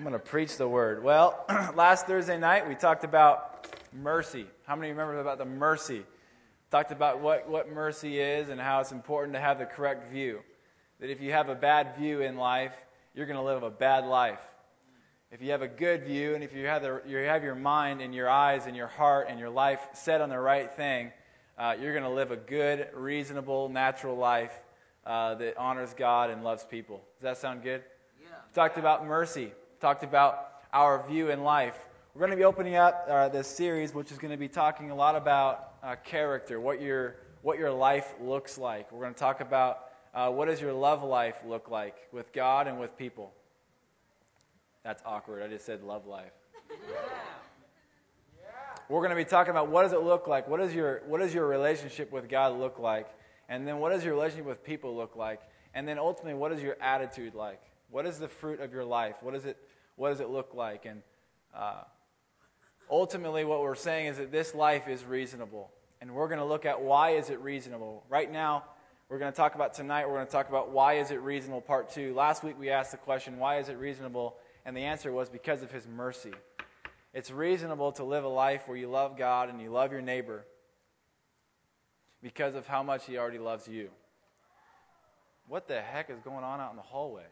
I'm going to preach the word. Well, last Thursday night we talked about mercy. How many remember about the mercy? Talked about what, what mercy is and how it's important to have the correct view. That if you have a bad view in life, you're going to live a bad life. If you have a good view and if you have, the, you have your mind and your eyes and your heart and your life set on the right thing, uh, you're going to live a good, reasonable, natural life uh, that honors God and loves people. Does that sound good? Yeah. Talked about mercy. Talked about our view in life. We're going to be opening up uh, this series, which is going to be talking a lot about uh, character, what your what your life looks like. We're going to talk about uh, what does your love life look like with God and with people. That's awkward. I just said love life. We're going to be talking about what does it look like? What, is your, what does your relationship with God look like? And then what does your relationship with people look like? And then ultimately, what is your attitude like? What is the fruit of your life? What, is it, what does it look like? And uh, ultimately, what we're saying is that this life is reasonable. And we're going to look at why is it reasonable. Right now, we're going to talk about tonight, we're going to talk about why is it reasonable, part two. Last week, we asked the question, why is it reasonable? And the answer was because of his mercy. It's reasonable to live a life where you love God and you love your neighbor because of how much he already loves you. What the heck is going on out in the hallway?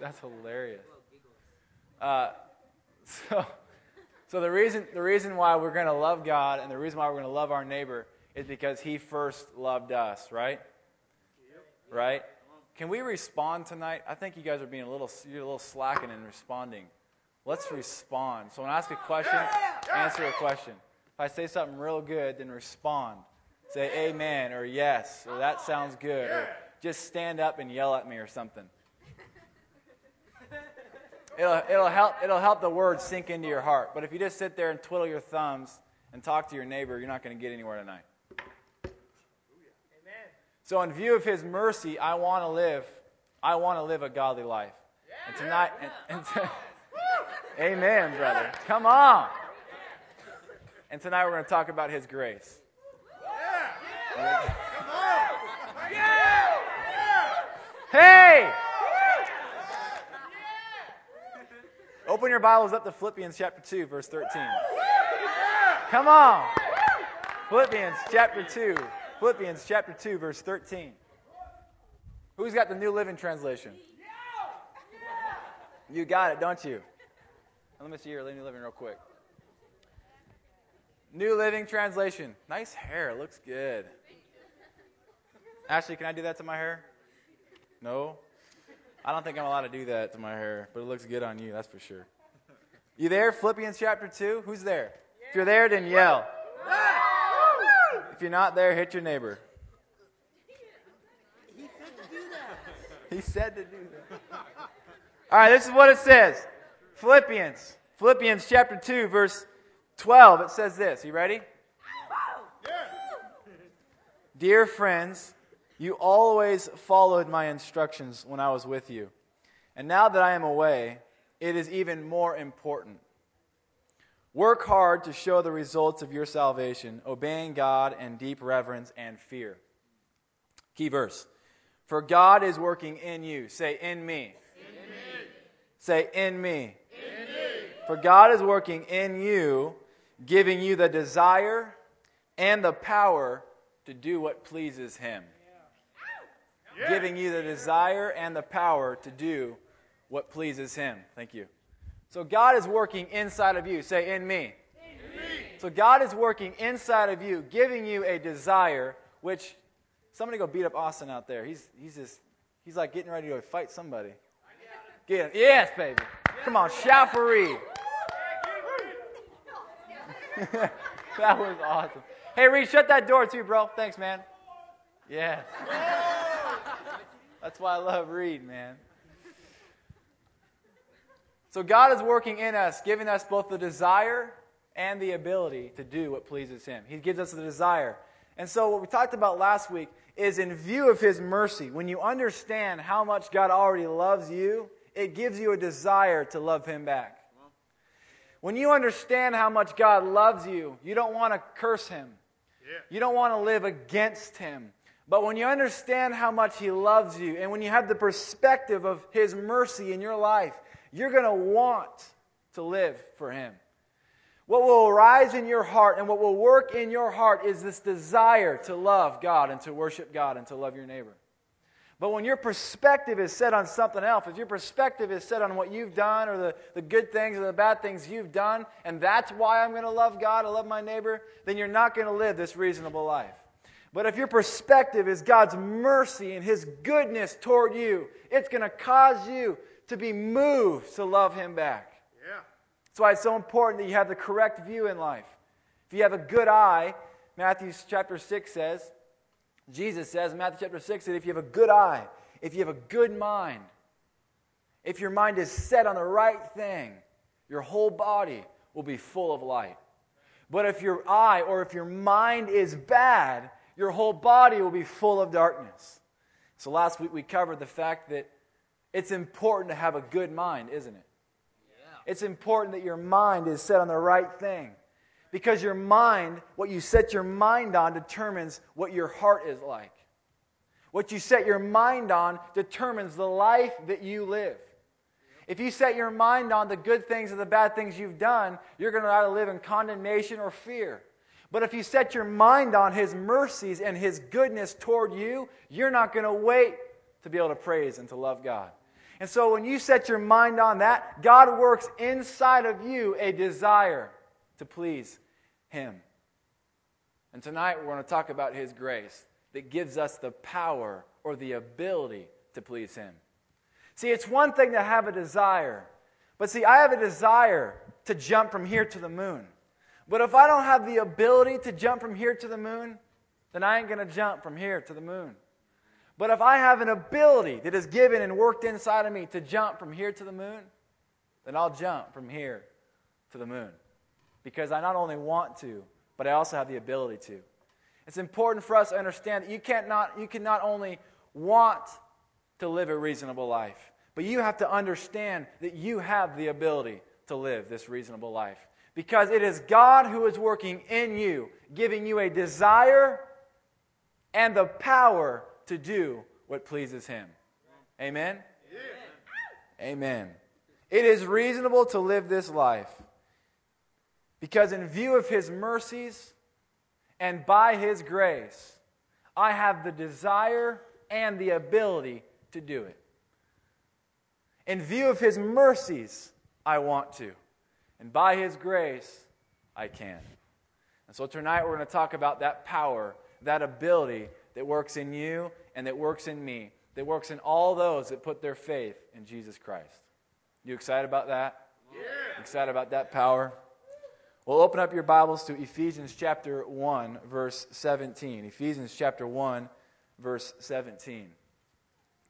That's hilarious. Uh, so, so the reason the reason why we're going to love God and the reason why we're going to love our neighbor is because He first loved us, right? Right. Can we respond tonight? I think you guys are being a little, you're a little slacking in responding. Let's respond. So when I ask a question, answer a question. If I say something real good, then respond. Say amen or yes or that sounds good or just stand up and yell at me or something. It'll, it'll, help, it'll help the words sink into your heart. But if you just sit there and twiddle your thumbs and talk to your neighbor, you're not going to get anywhere tonight. So, in view of His mercy, I want to live. I want to live a godly life. And tonight, and, and to, amen, brother. Come on. And tonight we're going to talk about His grace. Hey! Open your Bibles up to Philippians chapter 2, verse 13. Come on. Philippians chapter 2. Philippians chapter 2, verse 13. Who's got the New Living Translation? You got it, don't you? Let me see your New Living real quick. New Living Translation. Nice hair. Looks good. Ashley, can I do that to my hair? No? I don't think I'm allowed to do that to my hair, but it looks good on you, that's for sure. You there? Philippians chapter 2? Who's there? If you're there, then yell. If you're not there, hit your neighbor. He said to do that. He said to do that. All right, this is what it says Philippians. Philippians chapter 2, verse 12. It says this. You ready? Dear friends, you always followed my instructions when I was with you. And now that I am away, it is even more important. Work hard to show the results of your salvation, obeying God in deep reverence and fear. Key verse. For God is working in you. Say, in me. In me. Say, in me. in me. For God is working in you, giving you the desire and the power to do what pleases Him. Yeah. Giving you the desire and the power to do what pleases Him. Thank you. So God is working inside of you. Say, in me. In me. So God is working inside of you, giving you a desire, which somebody go beat up Austin out there. He's, he's just, he's like getting ready to fight somebody. Get him. Yes, baby. Come on, shout for Reed. that was awesome. Hey, Reed, shut that door too, bro. Thanks, man. Yes. That's why I love Reed, man. So God is working in us, giving us both the desire and the ability to do what pleases Him. He gives us the desire. And so, what we talked about last week is in view of His mercy, when you understand how much God already loves you, it gives you a desire to love Him back. When you understand how much God loves you, you don't want to curse Him. Yeah. You don't want to live against Him. But when you understand how much He loves you, and when you have the perspective of His mercy in your life, you're going to want to live for Him. What will arise in your heart and what will work in your heart is this desire to love God and to worship God and to love your neighbor. But when your perspective is set on something else, if your perspective is set on what you've done or the, the good things or the bad things you've done, and that's why I'm going to love God, I love my neighbor, then you're not going to live this reasonable life. But if your perspective is God's mercy and His goodness toward you, it's going to cause you to be moved to love Him back. Yeah. That's why it's so important that you have the correct view in life. If you have a good eye, Matthew chapter 6 says, Jesus says in Matthew chapter 6 that if you have a good eye, if you have a good mind, if your mind is set on the right thing, your whole body will be full of light. But if your eye or if your mind is bad, your whole body will be full of darkness. So last week we covered the fact that it's important to have a good mind, isn't it? Yeah. It's important that your mind is set on the right thing. Because your mind, what you set your mind on, determines what your heart is like. What you set your mind on determines the life that you live. If you set your mind on the good things or the bad things you've done, you're going to either live in condemnation or fear. But if you set your mind on His mercies and His goodness toward you, you're not going to wait to be able to praise and to love God. And so when you set your mind on that, God works inside of you a desire to please him. And tonight we're going to talk about His grace that gives us the power or the ability to please Him. See, it's one thing to have a desire, but see, I have a desire to jump from here to the moon. But if I don't have the ability to jump from here to the moon, then I ain't going to jump from here to the moon. But if I have an ability that is given and worked inside of me to jump from here to the moon, then I'll jump from here to the moon because I not only want to, but I also have the ability to. It's important for us to understand that you, can't not, you can not only want to live a reasonable life, but you have to understand that you have the ability to live this reasonable life. Because it is God who is working in you, giving you a desire and the power to do what pleases Him. Amen? Yeah. Amen. It is reasonable to live this life. Because in view of his mercies and by his grace, I have the desire and the ability to do it. In view of his mercies, I want to. And by his grace, I can. And so tonight we're going to talk about that power, that ability that works in you and that works in me, that works in all those that put their faith in Jesus Christ. You excited about that? Yeah. Excited about that power? Well, open up your Bibles to Ephesians chapter 1, verse 17. Ephesians chapter 1, verse 17.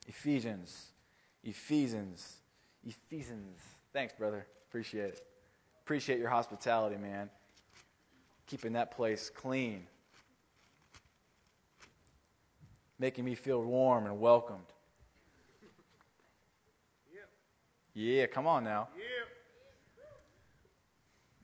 Ephesians. Ephesians. Ephesians. Thanks, brother. Appreciate it. Appreciate your hospitality, man. Keeping that place clean. Making me feel warm and welcomed. Yeah, come on now.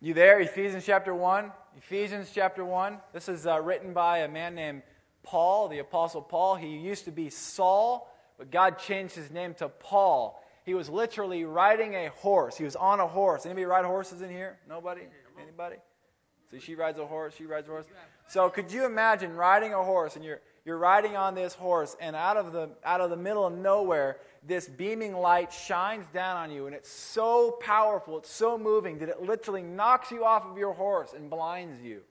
You there? Ephesians chapter 1. Ephesians chapter 1. This is uh, written by a man named Paul, the Apostle Paul. He used to be Saul, but God changed his name to Paul. He was literally riding a horse. He was on a horse. Anybody ride horses in here? Nobody? Anybody? So she rides a horse, she rides a horse. So could you imagine riding a horse and you're you're riding on this horse and out of the out of the middle of nowhere this beaming light shines down on you, and it's so powerful, it's so moving that it literally knocks you off of your horse and blinds you.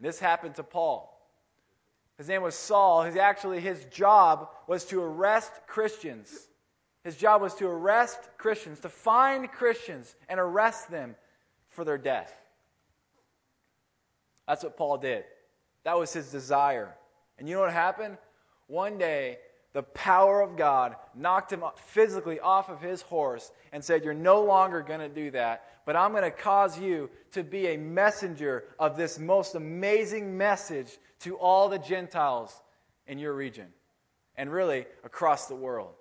This happened to Paul. His name was Saul. His actually his job was to arrest Christians. His job was to arrest Christians, to find Christians and arrest them for their death. That's what Paul did. That was his desire. And you know what happened? One day, the power of God knocked him physically off of his horse and said, You're no longer going to do that, but I'm going to cause you to be a messenger of this most amazing message to all the Gentiles in your region and really across the world.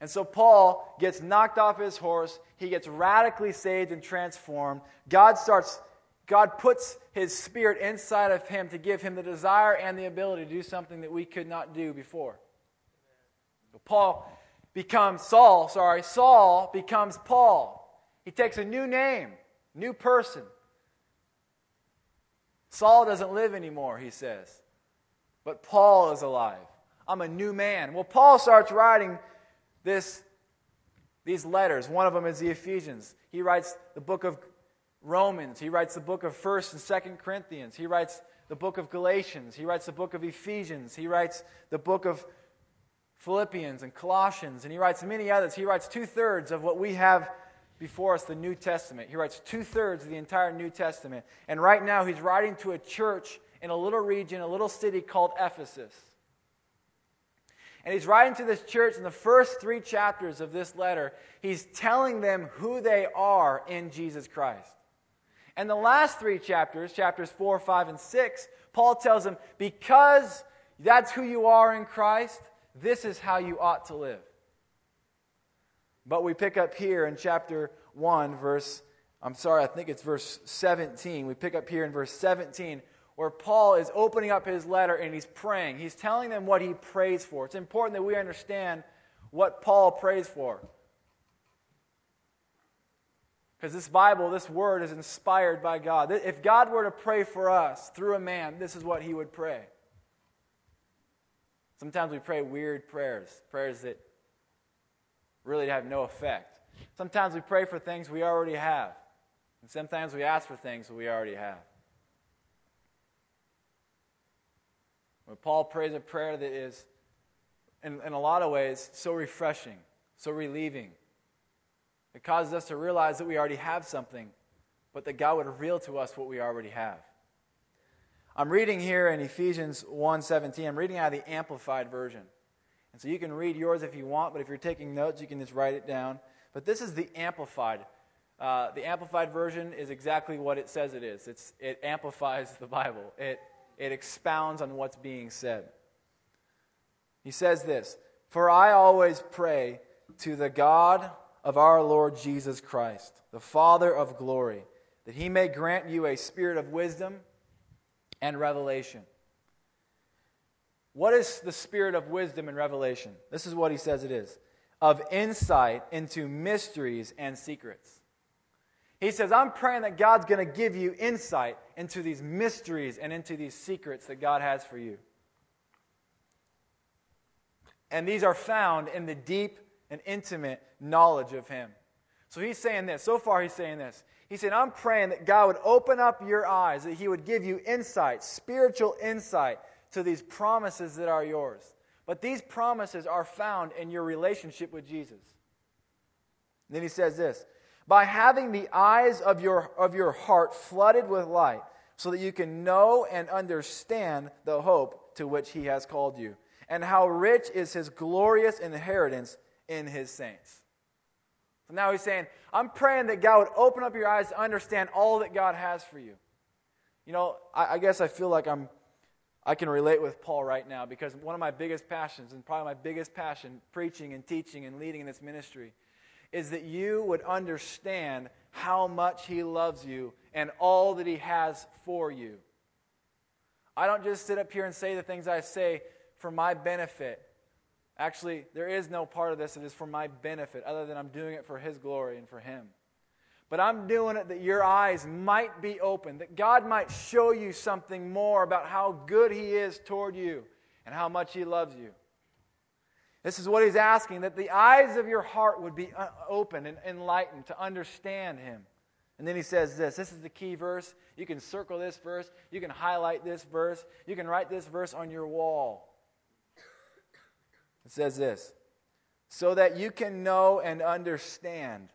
And so Paul gets knocked off his horse. He gets radically saved and transformed. God starts God puts his spirit inside of him to give him the desire and the ability to do something that we could not do before. Paul becomes Saul, sorry, Saul becomes Paul. He takes a new name, new person. Saul doesn't live anymore, he says, but Paul is alive. I'm a new man. Well, Paul starts writing this, these letters. One of them is the Ephesians. He writes the book of Romans. He writes the book of 1st and 2nd Corinthians. He writes the book of Galatians. He writes the book of Ephesians. He writes the book of Philippians and Colossians. And he writes many others. He writes two thirds of what we have before us, the New Testament. He writes two thirds of the entire New Testament. And right now, he's writing to a church in a little region, a little city called Ephesus. And he's writing to this church in the first three chapters of this letter. He's telling them who they are in Jesus Christ. And the last three chapters, chapters 4, 5, and 6, Paul tells them, because that's who you are in Christ, this is how you ought to live. But we pick up here in chapter 1, verse, I'm sorry, I think it's verse 17. We pick up here in verse 17 where Paul is opening up his letter and he's praying. He's telling them what he prays for. It's important that we understand what Paul prays for. Because this Bible, this word is inspired by God. If God were to pray for us through a man, this is what he would pray. Sometimes we pray weird prayers, prayers that really have no effect. Sometimes we pray for things we already have. And sometimes we ask for things we already have. When Paul prays a prayer that is, in, in a lot of ways, so refreshing, so relieving, it causes us to realize that we already have something, but that God would reveal to us what we already have. I'm reading here in Ephesians 1:17. I'm reading out of the amplified version. And so you can read yours if you want, but if you're taking notes, you can just write it down. But this is the amplified. Uh, the amplified version is exactly what it says it is. It's, it amplifies the Bible. It, it expounds on what's being said. He says this For I always pray to the God of our Lord Jesus Christ, the Father of glory, that he may grant you a spirit of wisdom and revelation. What is the spirit of wisdom and revelation? This is what he says it is of insight into mysteries and secrets. He says, I'm praying that God's going to give you insight into these mysteries and into these secrets that God has for you. And these are found in the deep and intimate knowledge of Him. So he's saying this. So far, he's saying this. He said, I'm praying that God would open up your eyes, that He would give you insight, spiritual insight to these promises that are yours. But these promises are found in your relationship with Jesus. And then he says this by having the eyes of your, of your heart flooded with light, so that you can know and understand the hope to which he has called you, and how rich is his glorious inheritance in his saints. So now he's saying, I'm praying that God would open up your eyes to understand all that God has for you. You know, I, I guess I feel like I'm I can relate with Paul right now because one of my biggest passions, and probably my biggest passion, preaching and teaching and leading in this ministry, is that you would understand how much he loves you and all that he has for you. I don't just sit up here and say the things I say for my benefit. Actually, there is no part of this that is for my benefit other than I'm doing it for his glory and for him. But I'm doing it that your eyes might be open, that God might show you something more about how good He is toward you and how much He loves you. This is what He's asking that the eyes of your heart would be uh, open and enlightened to understand Him. And then He says this this is the key verse. You can circle this verse, you can highlight this verse, you can write this verse on your wall. It says this so that you can know and understand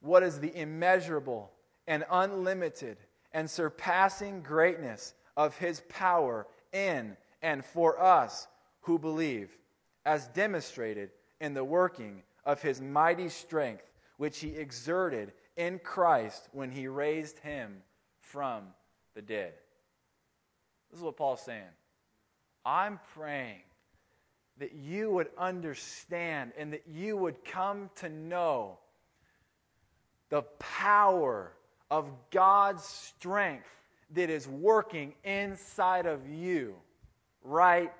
what is the immeasurable and unlimited and surpassing greatness of his power in and for us who believe, as demonstrated in the working of his mighty strength, which he exerted in Christ when he raised him from the dead. This is what Paul's saying. I'm praying that you would understand and that you would come to know the power of God's strength that is working inside of you right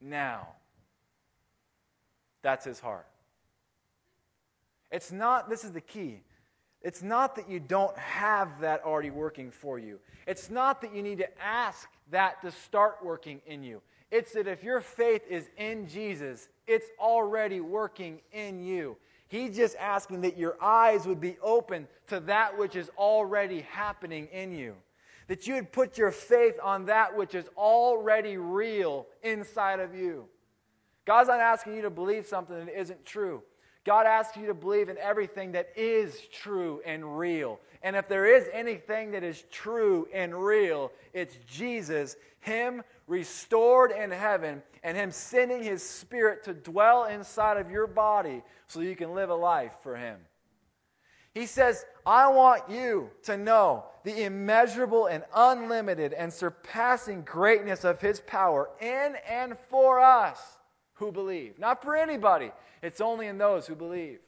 now. That's his heart. It's not, this is the key. It's not that you don't have that already working for you. It's not that you need to ask that to start working in you. It's that if your faith is in Jesus, it's already working in you. He's just asking that your eyes would be open to that which is already happening in you. That you would put your faith on that which is already real inside of you. God's not asking you to believe something that isn't true. God asks you to believe in everything that is true and real. And if there is anything that is true and real, it's Jesus, Him restored in heaven, and Him sending His Spirit to dwell inside of your body so you can live a life for Him. He says, I want you to know the immeasurable and unlimited and surpassing greatness of His power in and for us who believe. Not for anybody, it's only in those who believe.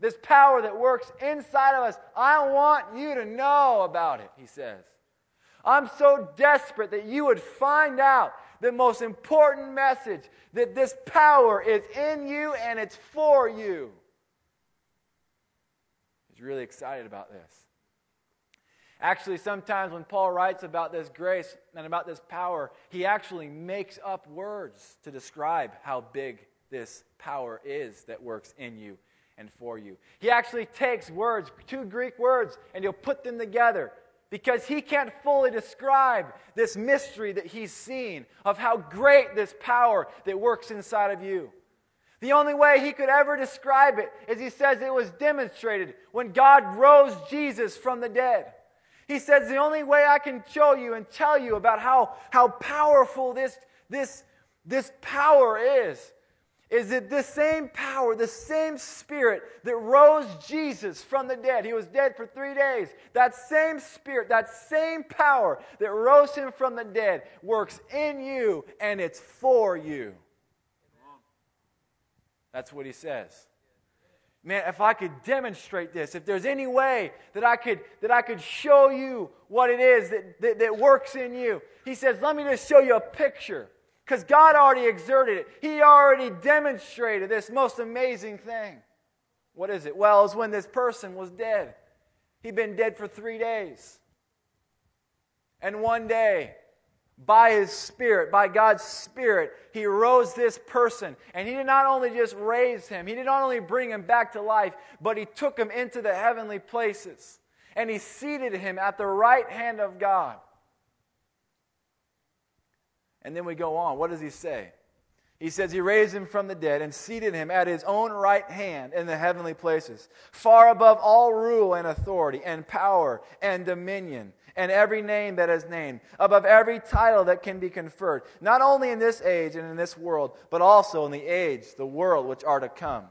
This power that works inside of us, I want you to know about it, he says. I'm so desperate that you would find out the most important message that this power is in you and it's for you. He's really excited about this. Actually, sometimes when Paul writes about this grace and about this power, he actually makes up words to describe how big this power is that works in you and for you. He actually takes words, two Greek words, and he'll put them together because he can't fully describe this mystery that he's seen of how great this power that works inside of you. The only way he could ever describe it is he says it was demonstrated when God rose Jesus from the dead. He says, The only way I can show you and tell you about how, how powerful this, this, this power is, is that this same power, the same spirit that rose Jesus from the dead, he was dead for three days, that same spirit, that same power that rose him from the dead works in you and it's for you. That's what he says man, if I could demonstrate this, if there's any way that I could, that I could show you what it is that, that, that works in you, he says, let me just show you a picture. Because God already exerted it. He already demonstrated this most amazing thing. What is it? Well, it's when this person was dead. He'd been dead for three days. And one day, by his spirit, by God's spirit, he rose this person. And he did not only just raise him, he did not only bring him back to life, but he took him into the heavenly places. And he seated him at the right hand of God. And then we go on. What does he say? He says he raised him from the dead and seated him at his own right hand in the heavenly places, far above all rule and authority and power and dominion and every name that is named, above every title that can be conferred, not only in this age and in this world, but also in the age, the world which are to come.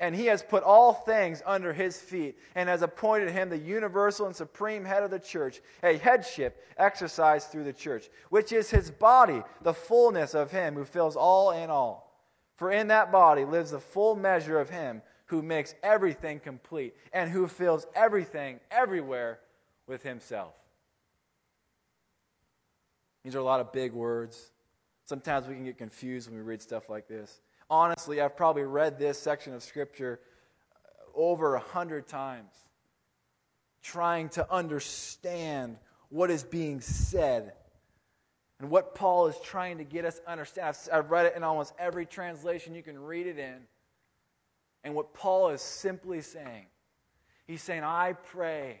And he has put all things under his feet and has appointed him the universal and supreme head of the church, a headship exercised through the church, which is his body, the fullness of him who fills all in all. For in that body lives the full measure of him who makes everything complete and who fills everything everywhere with himself. These are a lot of big words. Sometimes we can get confused when we read stuff like this. Honestly, I've probably read this section of Scripture over a hundred times, trying to understand what is being said and what Paul is trying to get us to understand. I've, I've read it in almost every translation you can read it in. And what Paul is simply saying, he's saying, I pray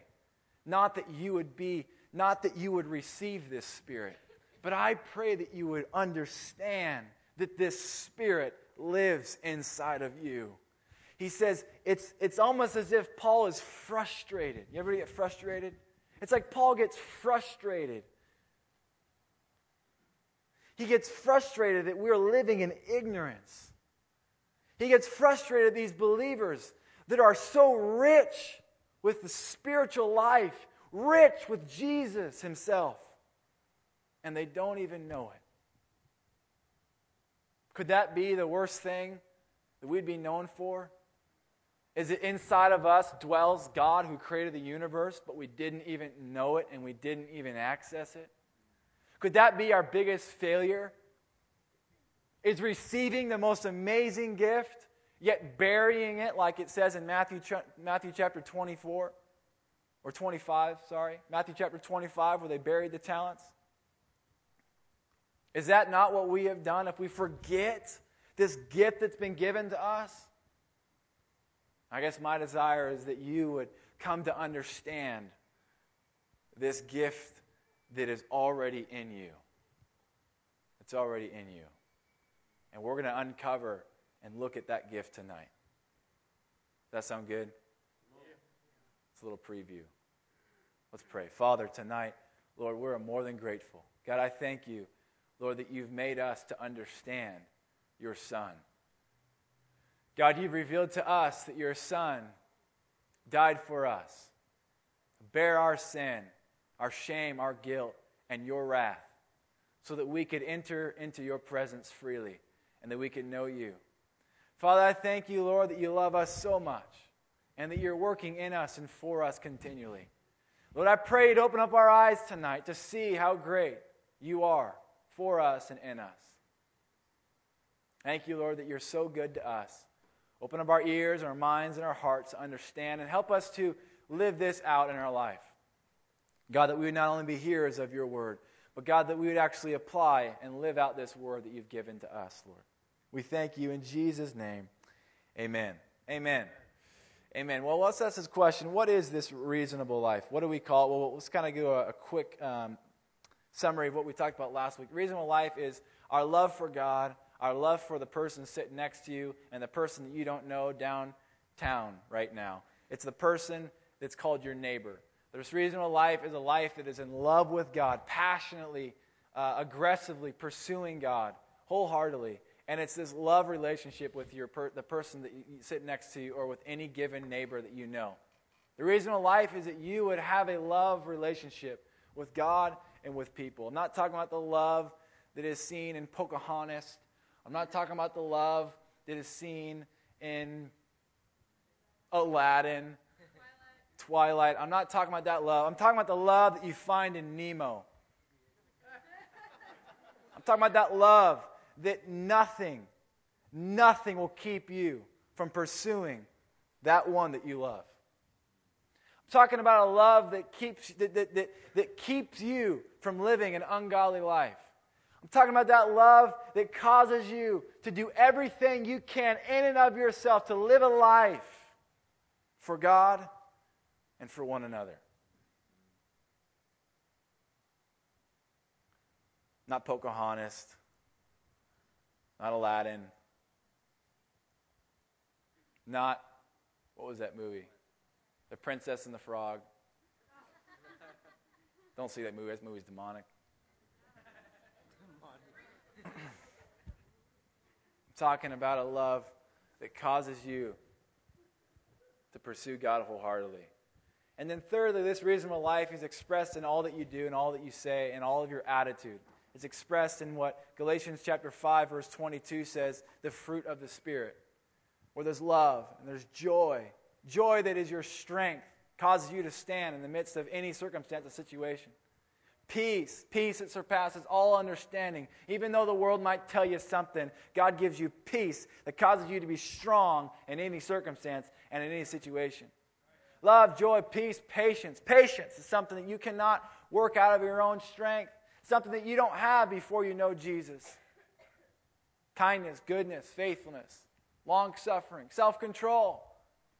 not that you would be, not that you would receive this Spirit but I pray that you would understand that this Spirit lives inside of you. He says it's, it's almost as if Paul is frustrated. You ever get frustrated? It's like Paul gets frustrated. He gets frustrated that we're living in ignorance. He gets frustrated, these believers that are so rich with the spiritual life, rich with Jesus himself and they don't even know it. Could that be the worst thing that we'd be known for? Is it inside of us dwells God who created the universe, but we didn't even know it and we didn't even access it? Could that be our biggest failure? Is receiving the most amazing gift, yet burying it, like it says in Matthew, Matthew chapter 24 or 25, sorry, Matthew chapter 25, where they buried the talents? Is that not what we have done? If we forget this gift that's been given to us, I guess my desire is that you would come to understand this gift that is already in you. It's already in you. And we're going to uncover and look at that gift tonight. Does that sound good? It's a little preview. Let's pray. Father, tonight, Lord, we're more than grateful. God, I thank you, Lord, that you've made us to understand your Son. God, you've revealed to us that your Son died for us, bear our sin, our shame, our guilt, and your wrath, so that we could enter into your presence freely and that we could know you. Father, I thank you, Lord, that you love us so much and that you're working in us and for us continually. Lord, I pray to open up our eyes tonight to see how great you are for us and in us. Thank you, Lord, that you're so good to us. Open up our ears, our minds, and our hearts to understand and help us to live this out in our life. God, that we would not only be hearers of your word, but God, that we would actually apply and live out this word that you've given to us, Lord. We thank you in Jesus' name. Amen. Amen. Amen. Well, let's ask this question What is this reasonable life? What do we call it? Well, let's kind of do a, a quick um, summary of what we talked about last week. Reasonable life is our love for God, our love for the person sitting next to you, and the person that you don't know downtown right now. It's the person that's called your neighbor. This reasonable life is a life that is in love with God, passionately, uh, aggressively pursuing God, wholeheartedly. And it's this love relationship with your per- the person that you sit next to you or with any given neighbor that you know. The reasonable life is that you would have a love relationship with God and with people. I'm not talking about the love that is seen in Pocahontas. I'm not talking about the love that is seen in Aladdin Twilight. I'm not talking about that love. I'm talking about the love that you find in Nemo. I'm talking about that love that nothing, nothing will keep you from pursuing that one that you love. Talking about a love that keeps, that, that, that, that keeps you from living an ungodly life. I'm talking about that love that causes you to do everything you can in and of yourself to live a life for God and for one another. Not Pocahontas, not Aladdin, not, what was that movie? The Princess and the Frog. Don't see that movie, that movie's demonic. I'm talking about a love that causes you to pursue God wholeheartedly. And then, thirdly, this reasonable life is expressed in all that you do and all that you say and all of your attitude. It's expressed in what Galatians chapter 5, verse 22 says the fruit of the Spirit, where there's love and there's joy. Joy that is your strength, causes you to stand in the midst of any circumstance or situation. Peace, peace that surpasses all understanding. Even though the world might tell you something, God gives you peace that causes you to be strong in any circumstance and in any situation. Love, joy, peace, patience. Patience is something that you cannot work out of your own strength, something that you don't have before you know Jesus. Kindness, goodness, faithfulness, long suffering, self control.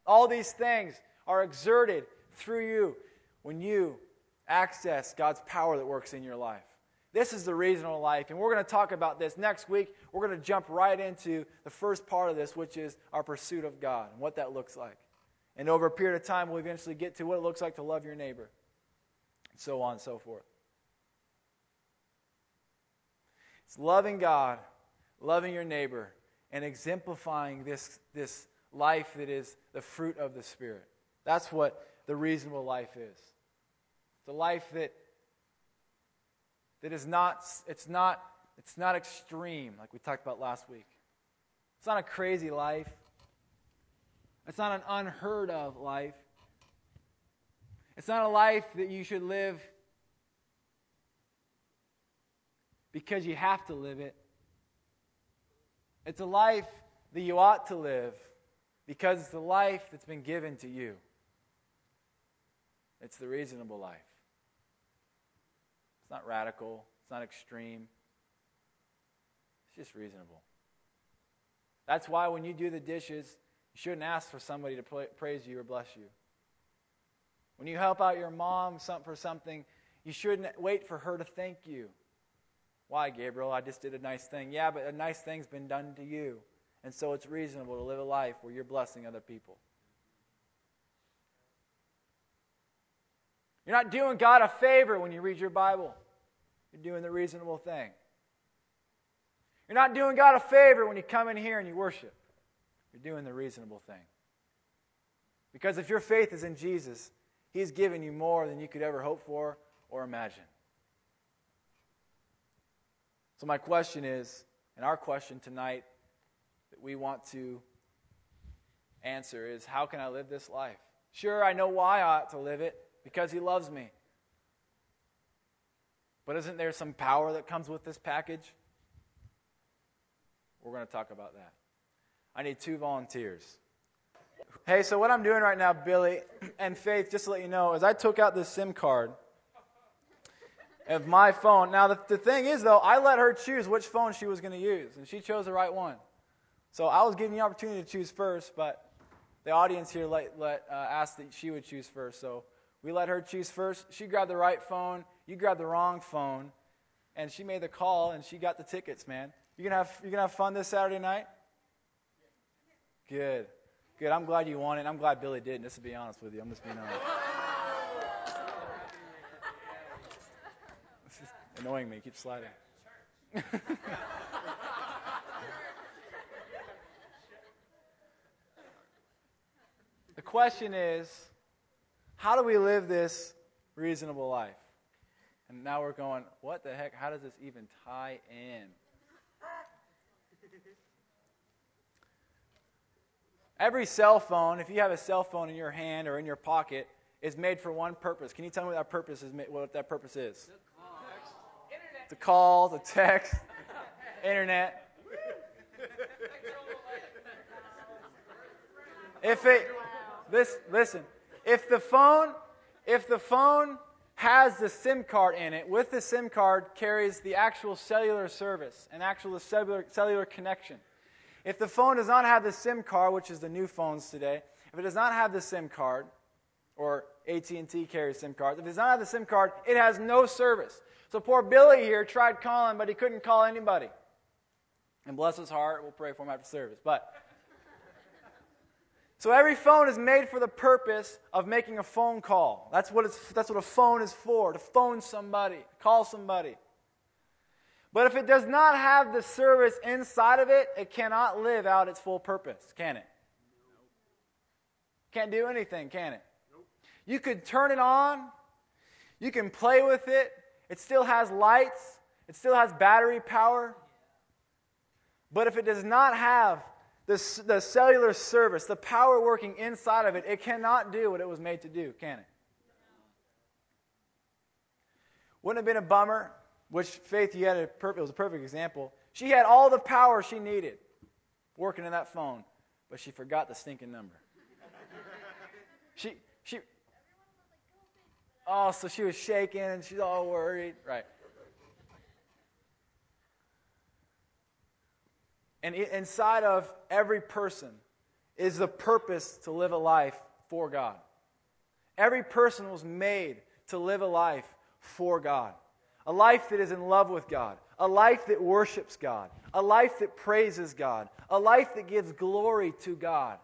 All these things are exerted through you when you access God's power that works in your life. This is the reason of life. And we're going to talk about this next week. We're going to jump right into the first part of this, which is our pursuit of God and what that looks like. And over a period of time, we'll eventually get to what it looks like to love your neighbor, and so on and so forth. It's loving God, loving your neighbor, and exemplifying this, this life that is the fruit of the Spirit. That's what the reasonable life is. It's a life that, that is not, it's not, it's not extreme, like we talked about last week. It's not a crazy life. It's not an unheard of life. It's not a life that you should live because you have to live it. It's a life that you ought to live because the life that's been given to you. It's the reasonable life. It's not radical, it's not extreme, it's just reasonable. That's why when you do the dishes, you shouldn't ask for somebody to praise you or bless you. When you help out your mom for something, you shouldn't wait for her to thank you. Why, Gabriel? I just did a nice thing. Yeah, but a nice thing's been done to you. And so it's reasonable to live a life where you're blessing other people. You're not doing God a favor when you read your Bible. You're doing the reasonable thing. You're not doing God a favor when you come in here and you worship. You're doing the reasonable thing. Because if your faith is in Jesus, He's given you more than you could ever hope for or imagine. So, my question is, and our question tonight we want to answer is how can I live this life? Sure, I know why I ought to live it because He loves me. But isn't there some power that comes with this package? We're going to talk about that. I need two volunteers. Hey, so what I'm doing right now, Billy and Faith, just to let you know, is I took out this SIM card of my phone. Now, the, the thing is, though, I let her choose which phone she was going to use, and she chose the right one. So I was giving you the opportunity to choose first, but the audience here let, let, uh, asked that she would choose first. So we let her choose first. She grabbed the right phone. You grabbed the wrong phone. And she made the call, and she got the tickets, man. You gonna have you gonna have fun this Saturday night? Good, good. I'm glad you won it. I'm glad Billy didn't. Just to be honest with you, I'm just being honest. annoying me. Keep sliding. question is, how do we live this reasonable life? And now we're going, what the heck? How does this even tie in? Every cell phone, if you have a cell phone in your hand or in your pocket, is made for one purpose. Can you tell me what that purpose is? What that purpose is? To call, the text, internet. If it, this, listen, if the phone, if the phone has the SIM card in it, with the SIM card carries the actual cellular service, an actual cellular, cellular connection. If the phone does not have the SIM card, which is the new phones today, if it does not have the SIM card, or AT&T carries SIM cards, if it does not have the SIM card, it has no service. So poor Billy here tried calling, but he couldn't call anybody. And bless his heart, we'll pray for him after service. But so every phone is made for the purpose of making a phone call. That's what, that's what a phone is for, to phone somebody, call somebody. But if it does not have the service inside of it, it cannot live out its full purpose, can it? Can't do anything, can it? You could turn it on, you can play with it, it still has lights, it still has battery power. But if it does not have the, the cellular service, the power working inside of it, it cannot do what it was made to do, can it? Wouldn't it have been a bummer which Faith, you had a perfect, it was a perfect example. She had all the power she needed working in that phone, but she forgot the stinking number. she, she, oh, so she was shaking and she's all worried. Right. And inside of every person is the purpose to live a life for God. Every person was made to live a life for God. A life that is in love with God, a life that worships God, a life that praises God, a life that gives glory to God.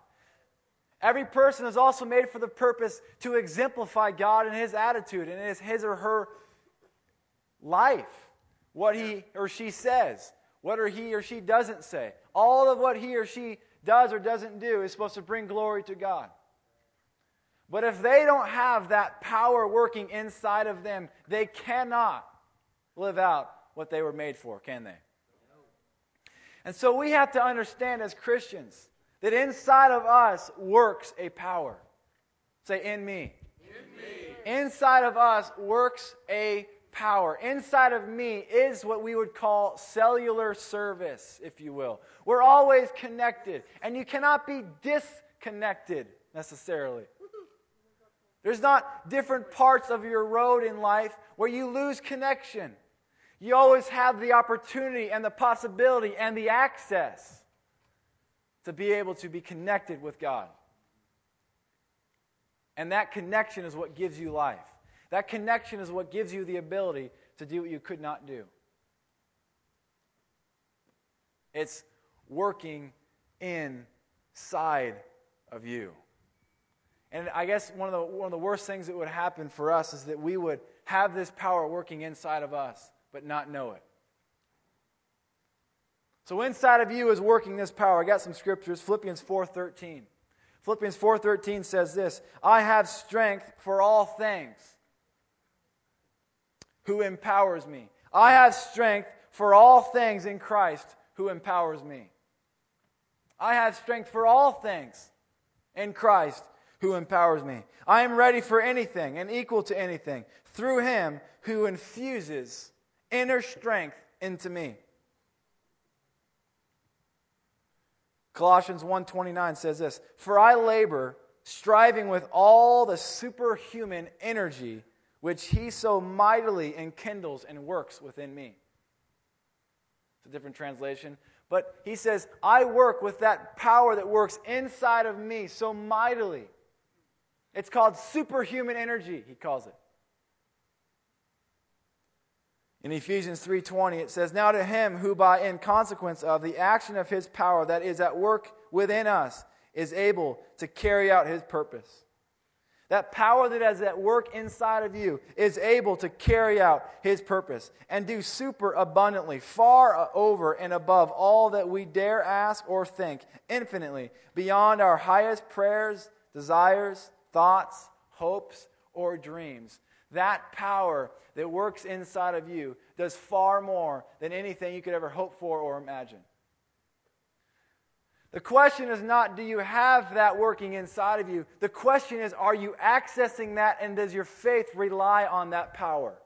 Every person is also made for the purpose to exemplify God in his attitude and his, his or her life, what he or she says, what or he or she doesn't say. All of what he or she does or doesn't do is supposed to bring glory to God. But if they don't have that power working inside of them, they cannot live out what they were made for, can they? And so we have to understand as Christians that inside of us works a power. Say, in me. In me. Inside of us works a power. Inside of me is what we would call cellular service, if you will. We're always connected, and you cannot be disconnected necessarily. There's not different parts of your road in life where you lose connection. You always have the opportunity and the possibility and the access to be able to be connected with God. And that connection is what gives you life. That connection is what gives you the ability to do what you could not do. It's working inside of you. And I guess one of, the, one of the worst things that would happen for us is that we would have this power working inside of us, but not know it. So inside of you is working this power. I got some scriptures. Philippians 4:13. Philippians 4:13 says this, "I have strength for all things who empowers me. I have strength for all things in Christ who empowers me." I have strength for all things in Christ who empowers me. I am ready for anything and equal to anything through him who infuses inner strength into me. Colossians 1:29 says this, "For I labor, striving with all the superhuman energy which he so mightily enkindles and works within me." It's a different translation, but he says, "I work with that power that works inside of me so mightily." It's called superhuman energy, he calls it. In Ephesians 3:20 it says, "Now to him who by in consequence of the action of his power that is at work within us is able to carry out his purpose." That power that is at work inside of you is able to carry out his purpose and do super abundantly, far over and above all that we dare ask or think, infinitely beyond our highest prayers, desires, thoughts, hopes, or dreams. That power that works inside of you does far more than anything you could ever hope for or imagine. The question is not, do you have that working inside of you? The question is, are you accessing that and does your faith rely on that power?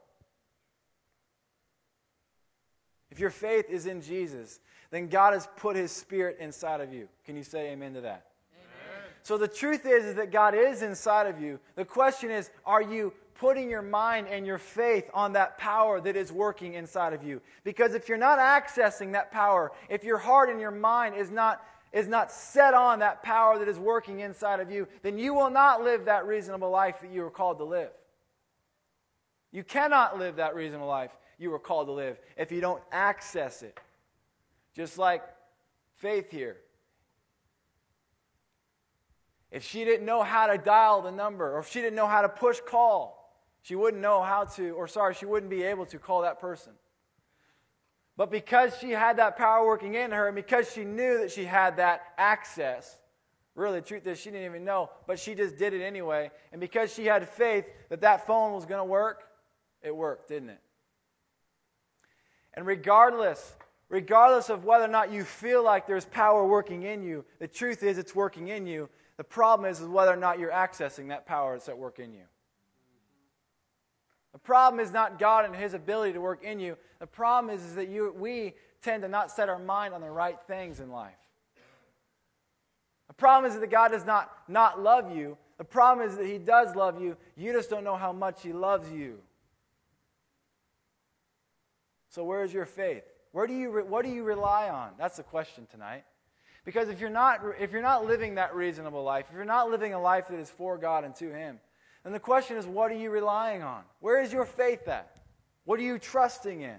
If your faith is in Jesus, then God has put his spirit inside of you. Can you say amen to that? Amen. So the truth is, is that God is inside of you. The question is, are you putting your mind and your faith on that power that is working inside of you. Because if you're not accessing that power, if your heart and your mind is not, is not set on that power that is working inside of you, then you will not live that reasonable life that you were called to live. You cannot live that reasonable life you were called to live if you don't access it. Just like faith here. If she didn't know how to dial the number, or if she didn't know how to push call, she wouldn't know how to, or sorry, she wouldn't be able to call that person. But because she had that power working in her, and because she knew that she had that access, really the truth is she didn't even know, but she just did it anyway. And because she had faith that that phone was going to work, it worked, didn't it? And regardless, regardless of whether or not you feel like there's power working in you, the truth is it's working in you. The problem is, is whether or not you're accessing that power that's at work in you. The problem is not God and His ability to work in you. The problem is, is that you, we tend to not set our mind on the right things in life. The problem is that God does not not love you. The problem is that He does love you. You just don't know how much He loves you. So where is your faith? Where do you what do you rely on? That's the question tonight. Because if you're not if you're not living that reasonable life, if you're not living a life that is for God and to Him, and the question is, what are you relying on? Where is your faith at? What are you trusting in?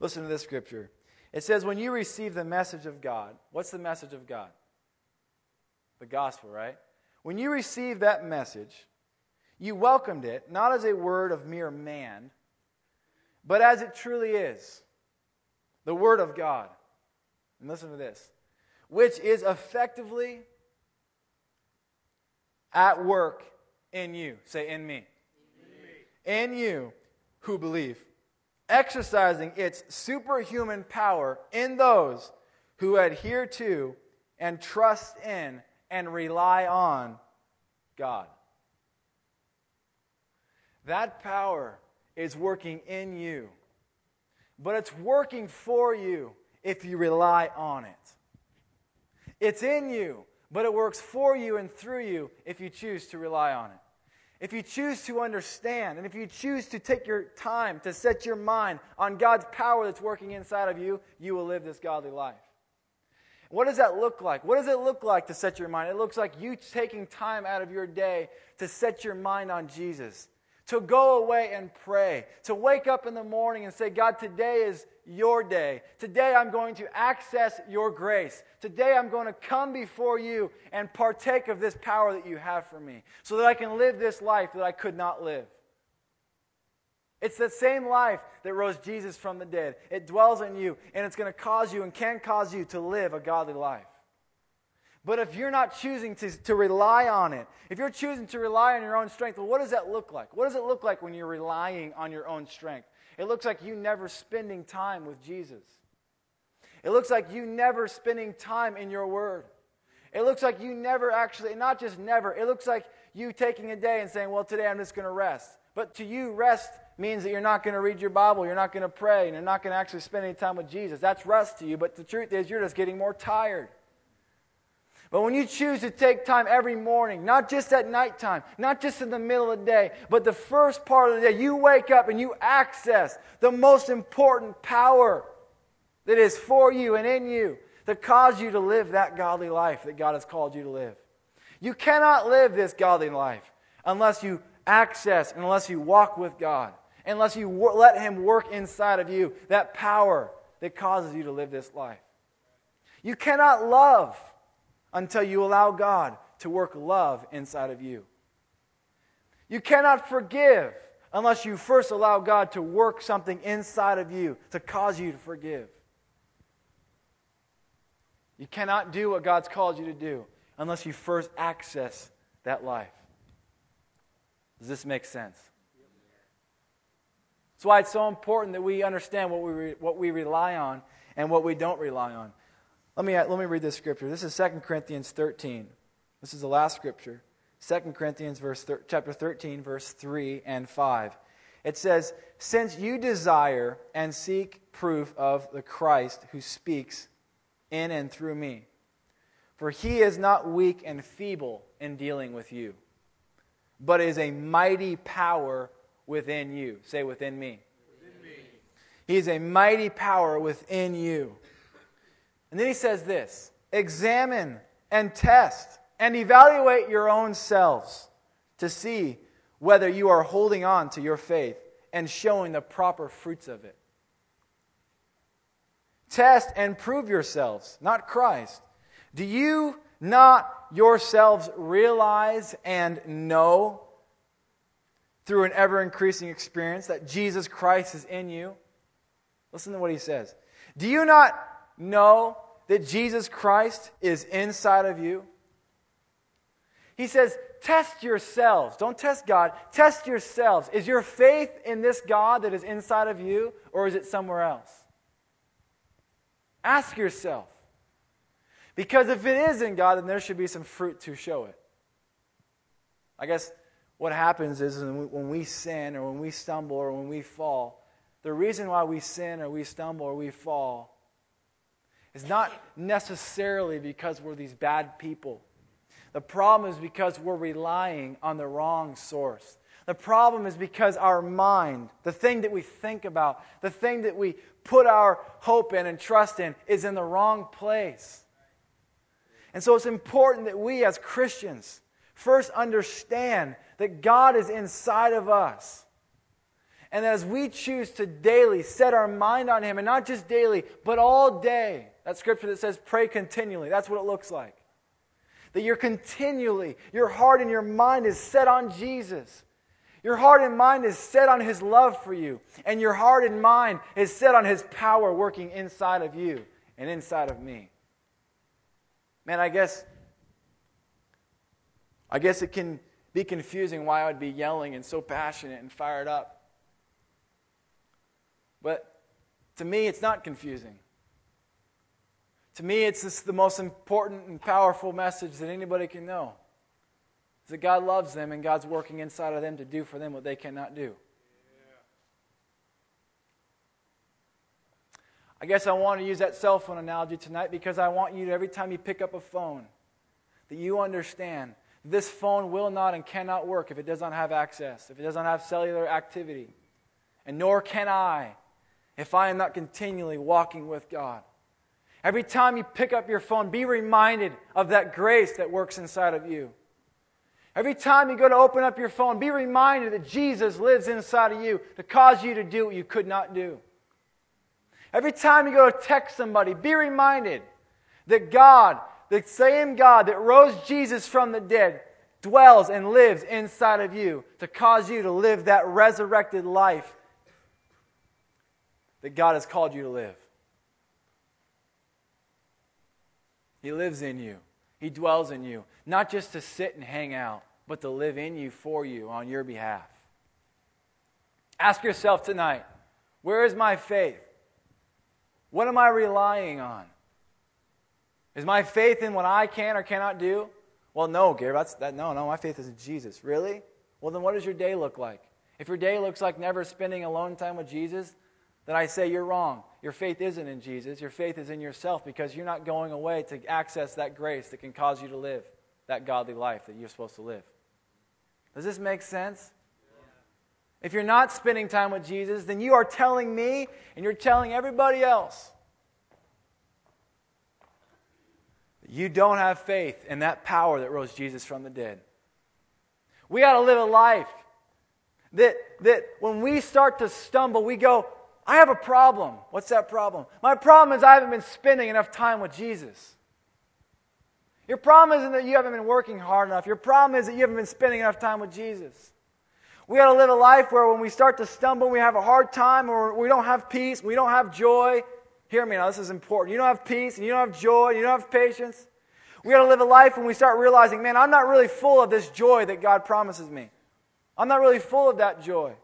Listen to this scripture. It says, when you receive the message of God, what's the message of God? The gospel, right? When you receive that message, you welcomed it not as a word of mere man, but as it truly is the word of God. And listen to this, which is effectively at work in you. Say, in me. In, in you who believe. Exercising its superhuman power in those who adhere to and trust in and rely on God. That power is working in you, but it's working for you if you rely on it. It's in you, but it works for you and through you if you choose to rely on it. If you choose to understand, and if you choose to take your time to set your mind on God's power that's working inside of you, you will live this godly life. What does that look like? What does it look like to set your mind? It looks like you taking time out of your day to set your mind on Jesus, to go away and pray, to wake up in the morning and say, God, today is your day. Today I'm going to access your grace. Today I'm going to come before you and partake of this power that you have for me so that I can live this life that I could not live. It's the same life that rose Jesus from the dead. It dwells in you, and it's going to cause you and can cause you to live a godly life. But if you're not choosing to, to rely on it, if you're choosing to rely on your own strength, well, what does that look like? What does it look like when you're relying on your own strength? It looks like you never spending time with Jesus. It looks like you never spending time in your word. It looks like you never actually, not just never, it looks like you taking a day and saying, well, today I'm just going to rest. But to you, rest means that you're not going to read your Bible, you're not going to pray, and you're not going to actually spend any time with Jesus. That's rest to you, but the truth is you're just getting more tired. But when you choose to take time every morning, not just at nighttime, not just in the middle of the day, but the first part of the day, you wake up and you access the most important power that is for you and in you to cause you to live that godly life that God has called you to live. You cannot live this godly life unless you access, unless you walk with God unless you let Him work inside of you that power that causes you to live this life. You cannot love until you allow God to work love inside of you. You cannot forgive unless you first allow God to work something inside of you to cause you to forgive. You cannot do what God's called you to do unless you first access that life. Does this make sense? That's why it's so important that we understand what we, re, what we rely on and what we don't rely on. Let me, let me read this scripture. This is 2 Corinthians 13. This is the last scripture. 2 Corinthians verse thir- chapter 13, verse 3 and 5. It says, Since you desire and seek proof of the Christ who speaks in and through me, for he is not weak and feeble in dealing with you, but is a mighty power within you. Say, within me. Within me. He is a mighty power within you. And then he says this examine and test and evaluate your own selves to see whether you are holding on to your faith and showing the proper fruits of it. Test and prove yourselves, not Christ. Do you not yourselves realize and know through an ever increasing experience that Jesus Christ is in you? Listen to what he says. Do you not know that Jesus Christ is inside of you? He says, Test yourselves. Don't test God. Test yourselves. Is your faith in this God that is inside of you, or is it somewhere else? Ask yourself. Because if it is in God, then there should be some fruit to show it. I guess what happens is when we sin or when we stumble or when we fall, the reason why we sin or we stumble or we fall is not necessarily because we're these bad people. The problem is because we're relying on the wrong source. The problem is because our mind, the thing that we think about, the thing that we put our hope in and trust in, is in the wrong place. And so it's important that we as Christians first understand that God is inside of us. And as we choose to daily set our mind on Him, and not just daily, but all day, that scripture that says pray continually, that's what it looks like. That you're continually, your heart and your mind is set on Jesus. Your heart and mind is set on His love for you. And your heart and mind is set on His power working inside of you and inside of me. Man, I guess, I guess it can be confusing why I would be yelling and so passionate and fired up. But to me, it's not confusing. To me, it's just the most important and powerful message that anybody can know. Is that God loves them and God's working inside of them to do for them what they cannot do. I guess I want to use that cell phone analogy tonight because I want you to, every time you pick up a phone, that you understand this phone will not and cannot work if it does not have access, if it does not have cellular activity. And nor can I if I am not continually walking with God. Every time you pick up your phone, be reminded of that grace that works inside of you. Every time you go to open up your phone, be reminded that Jesus lives inside of you to cause you to do what you could not do. Every time you go to text somebody, be reminded that God, the same God that rose Jesus from the dead, dwells and lives inside of you to cause you to live that resurrected life that God has called you to live. He lives in you. He dwells in you, not just to sit and hang out, but to live in you, for you, on your behalf. Ask yourself tonight where is my faith? What am I relying on? Is my faith in what I can or cannot do? Well, no, Gary, that's that. No, no, my faith is in Jesus. Really? Well, then what does your day look like? If your day looks like never spending alone time with Jesus, then I say you're wrong. Your faith isn't in Jesus. Your faith is in yourself because you're not going away to access that grace that can cause you to live that godly life that you're supposed to live. Does this make sense? If you're not spending time with Jesus, then you are telling me and you're telling everybody else that you don't have faith in that power that rose Jesus from the dead. We got to live a life that, that when we start to stumble, we go, I have a problem. What's that problem? My problem is I haven't been spending enough time with Jesus. Your problem isn't that you haven't been working hard enough. Your problem is that you haven't been spending enough time with Jesus. We got to live a life where when we start to stumble, we have a hard time, or we don't have peace, we don't have joy. Hear me now, this is important. You don't have peace, and you don't have joy, and you don't have patience. We got to live a life when we start realizing, man, I'm not really full of this joy that God promises me. I'm not really full of that joy.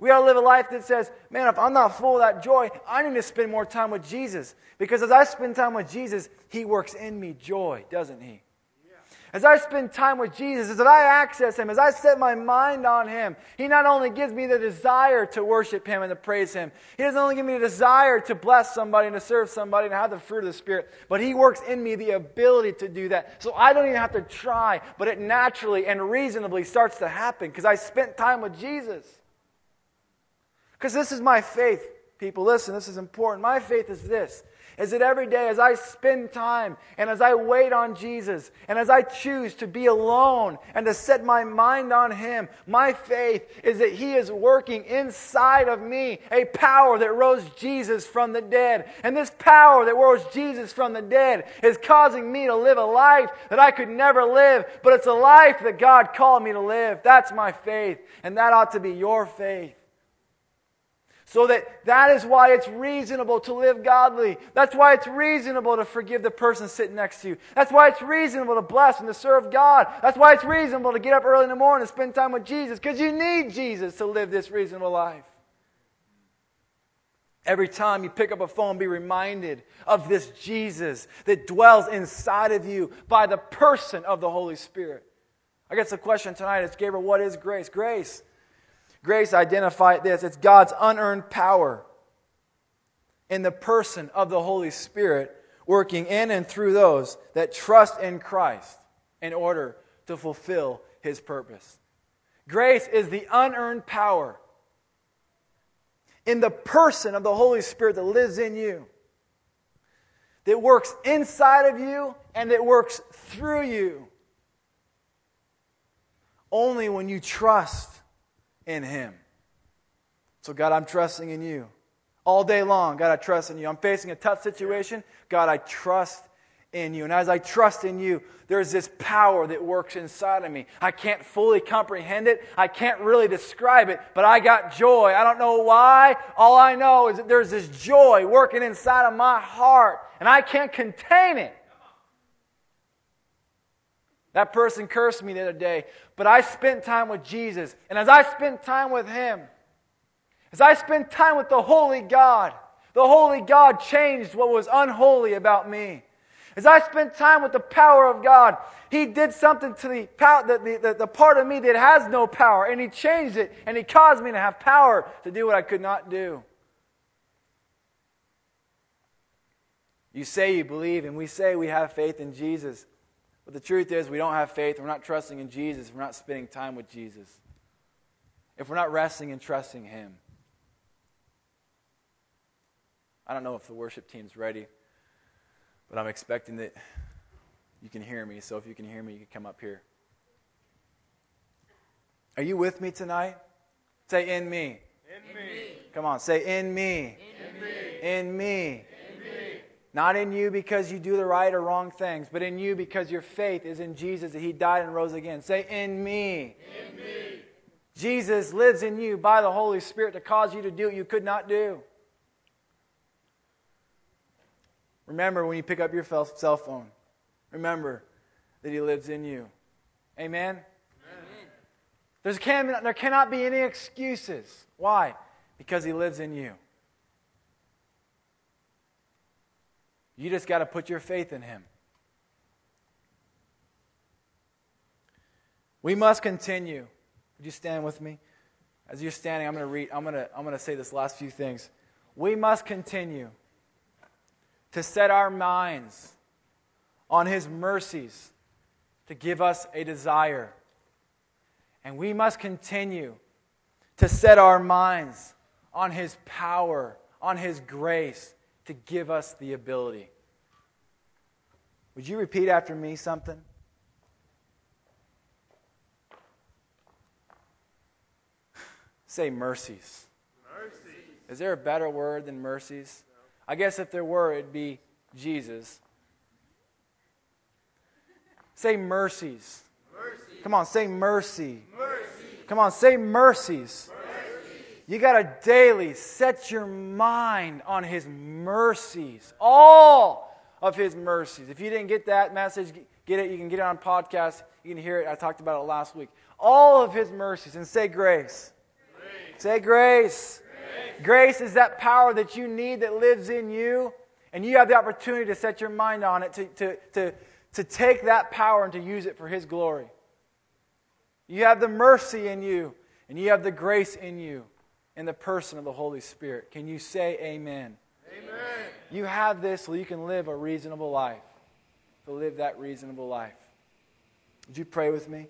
We got to live a life that says, man, if I'm not full of that joy, I need to spend more time with Jesus. Because as I spend time with Jesus, He works in me joy, doesn't He? As I spend time with Jesus, as I access Him, as I set my mind on Him, He not only gives me the desire to worship Him and to praise Him, He doesn't only give me the desire to bless somebody and to serve somebody and have the fruit of the Spirit, but He works in me the ability to do that. So I don't even have to try, but it naturally and reasonably starts to happen because I spent time with Jesus. Because this is my faith, people. Listen, this is important. My faith is this is that every day as I spend time and as I wait on Jesus and as I choose to be alone and to set my mind on Him, my faith is that He is working inside of me a power that rose Jesus from the dead. And this power that rose Jesus from the dead is causing me to live a life that I could never live, but it's a life that God called me to live. That's my faith, and that ought to be your faith. So that that is why it's reasonable to live godly. That's why it's reasonable to forgive the person sitting next to you. That's why it's reasonable to bless and to serve God. That's why it's reasonable to get up early in the morning and spend time with Jesus because you need Jesus to live this reasonable life. Every time you pick up a phone, be reminded of this Jesus that dwells inside of you by the person of the Holy Spirit. I guess the question tonight is, Gabriel, what is grace? Grace Grace identified this it's God's unearned power in the person of the Holy Spirit working in and through those that trust in Christ in order to fulfill his purpose. Grace is the unearned power in the person of the Holy Spirit that lives in you, that works inside of you and that works through you. Only when you trust in Him. So, God, I'm trusting in you. All day long, God, I trust in you. I'm facing a tough situation. God, I trust in you. And as I trust in you, there's this power that works inside of me. I can't fully comprehend it. I can't really describe it, but I got joy. I don't know why. All I know is that there's this joy working inside of my heart, and I can't contain it. That person cursed me the other day, but I spent time with Jesus. And as I spent time with Him, as I spent time with the Holy God, The holy God changed what was unholy about me. As I spent time with the power of God, He did something to the, power, the, the, the, part of me that has no power, and He changed it, and He caused me to have power to do what I could not do. You say you believe, and we say we have faith in Jesus. But the truth is, we don't have faith. We're not trusting in Jesus. We're not spending time with Jesus. If we're not resting and trusting Him. I don't know if the worship team's ready, but I'm expecting that you can hear me. So if you can hear me, you can come up here. Are you with me tonight? Say, in me. In me. Come on, say, in me. In me. In me. In me. Not in you because you do the right or wrong things, but in you because your faith is in Jesus that He died and rose again. Say, in me. In me. Jesus lives in you by the Holy Spirit to cause you to do what you could not do. Remember when you pick up your cell phone, remember that He lives in you. Amen? Amen. Can, there cannot be any excuses. Why? Because He lives in you. You just got to put your faith in Him. We must continue. Would you stand with me? As you're standing, I'm going to read, I'm going to, I'm going to say this last few things. We must continue to set our minds on His mercies to give us a desire. And we must continue to set our minds on His power, on His grace to give us the ability. Would you repeat after me something? Say mercies. Mercies. Is there a better word than mercies? I guess if there were, it'd be Jesus. Say mercies. Mercy. Come on, say mercy. Mercy. Come on, say mercies. Mercy. You got to daily set your mind on His mercies. All of His mercies. If you didn't get that message, get it. You can get it on podcast. You can hear it. I talked about it last week. All of His mercies. And say grace. Grace. Say grace. Grace is that power that you need that lives in you, and you have the opportunity to set your mind on it, to, to, to, to take that power and to use it for His glory. You have the mercy in you, and you have the grace in you in the person of the Holy Spirit. Can you say amen? Amen. You have this so you can live a reasonable life, to live that reasonable life. Would you pray with me?